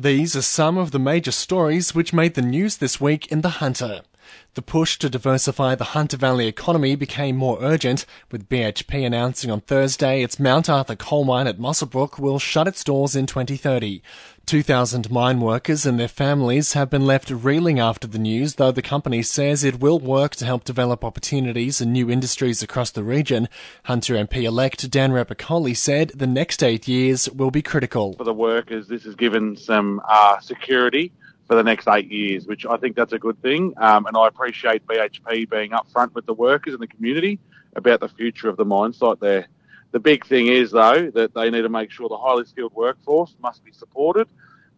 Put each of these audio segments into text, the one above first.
These are some of the major stories which made the news this week in The Hunter. The push to diversify the Hunter Valley economy became more urgent, with BHP announcing on Thursday its Mount Arthur coal mine at Muswellbrook will shut its doors in 2030. 2,000 mine workers and their families have been left reeling after the news, though the company says it will work to help develop opportunities and new industries across the region. Hunter MP elect Dan Repacholi said the next eight years will be critical. For the workers, this has given some uh, security for the next eight years, which I think that's a good thing. Um, and I appreciate BHP being upfront with the workers and the community about the future of the mine site there. The big thing is, though, that they need to make sure the highly skilled workforce must be supported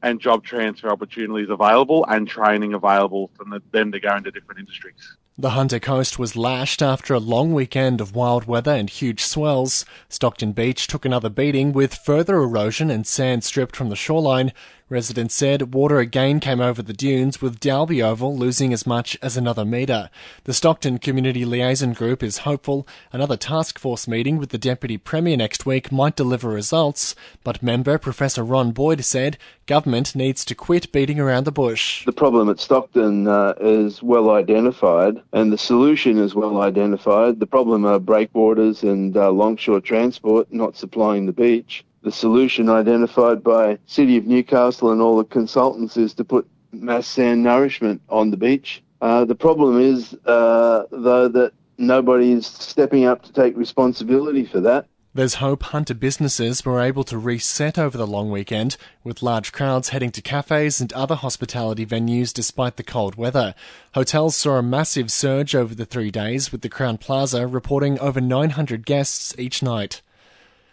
and job transfer opportunities available and training available for them to go into different industries. The Hunter Coast was lashed after a long weekend of wild weather and huge swells. Stockton Beach took another beating with further erosion and sand stripped from the shoreline. Residents said water again came over the dunes, with Dalby Oval losing as much as another metre. The Stockton Community Liaison Group is hopeful another task force meeting with the Deputy Premier next week might deliver results, but member Professor Ron Boyd said government needs to quit beating around the bush. The problem at Stockton uh, is well identified and the solution is well identified. The problem are breakwaters and uh, longshore transport not supplying the beach the solution identified by City of Newcastle and all the consultants is to put mass sand nourishment on the beach. Uh, the problem is, uh, though, that nobody is stepping up to take responsibility for that. There's hope Hunter businesses were able to reset over the long weekend, with large crowds heading to cafes and other hospitality venues despite the cold weather. Hotels saw a massive surge over the three days, with the Crowne Plaza reporting over 900 guests each night.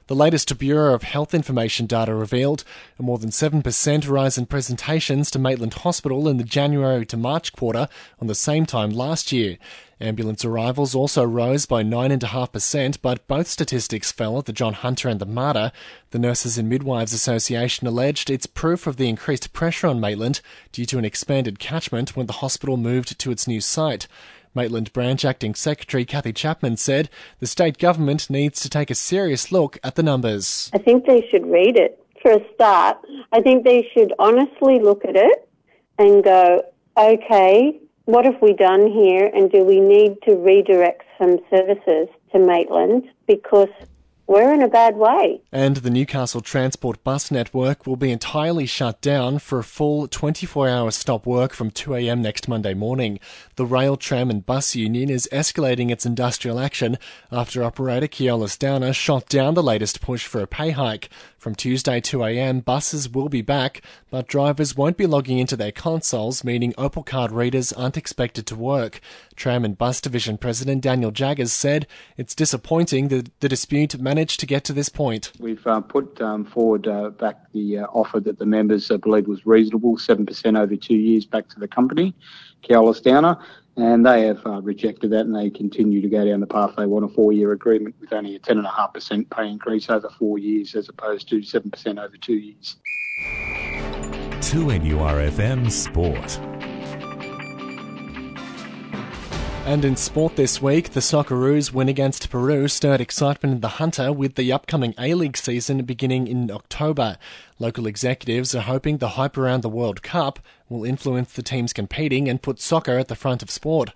The latest Bureau of Health Information data revealed a more than 7% rise in presentations to Maitland Hospital in the January to March quarter on the same time last year. Ambulance arrivals also rose by 9.5%, but both statistics fell at the John Hunter and the Mater. The Nurses and Midwives Association alleged it's proof of the increased pressure on Maitland due to an expanded catchment when the hospital moved to its new site. Maitland Branch Acting Secretary Kathy Chapman said the state government needs to take a serious look at the numbers. I think they should read it for a start. I think they should honestly look at it and go, okay, what have we done here and do we need to redirect some services to Maitland because we're in a bad way. And the Newcastle Transport bus network will be entirely shut down for a full 24 hour stop work from 2am next Monday morning. The Rail, Tram and Bus Union is escalating its industrial action after operator Keolis Downer shot down the latest push for a pay hike. From Tuesday 2am, buses will be back, but drivers won't be logging into their consoles, meaning Opal card readers aren't expected to work. Tram and Bus Division President Daniel Jaggers said it's disappointing that the dispute managed to get to this point. We've uh, put um, forward uh, back the uh, offer that the members uh, was reasonable, 7% over two years back to the company, Keolis Downer and they have uh, rejected that and they continue to go down the path. They want a four year agreement with only a 10.5% pay increase over four years as opposed to 7% over two years. 2NURFM Sport. And in sport this week, the Socceroos win against Peru stirred excitement in the Hunter with the upcoming A-League season beginning in October. Local executives are hoping the hype around the World Cup will influence the teams competing and put soccer at the front of sport.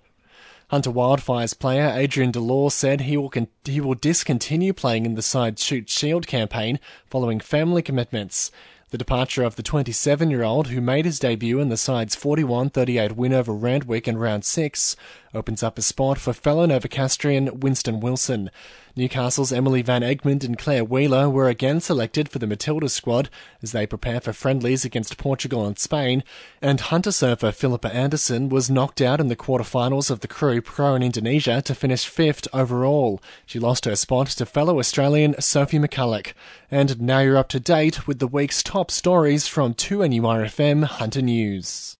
Hunter Wildfires player Adrian Delore said he will con- he will discontinue playing in the side's Shute Shield campaign following family commitments. The departure of the 27 year old, who made his debut in the side's 41 38 win over Randwick in round 6, opens up a spot for fellow Novocastrian Winston Wilson. Newcastle's Emily Van Egmond and Clare Wheeler were again selected for the Matilda squad as they prepare for friendlies against Portugal and Spain, and Hunter surfer Philippa Anderson was knocked out in the quarterfinals of the Krui Pro in Indonesia to finish fifth overall. She lost her spot to fellow Australian Sophie McCulloch. And now you're up to date with the week's top stories from 2NURFM Hunter News.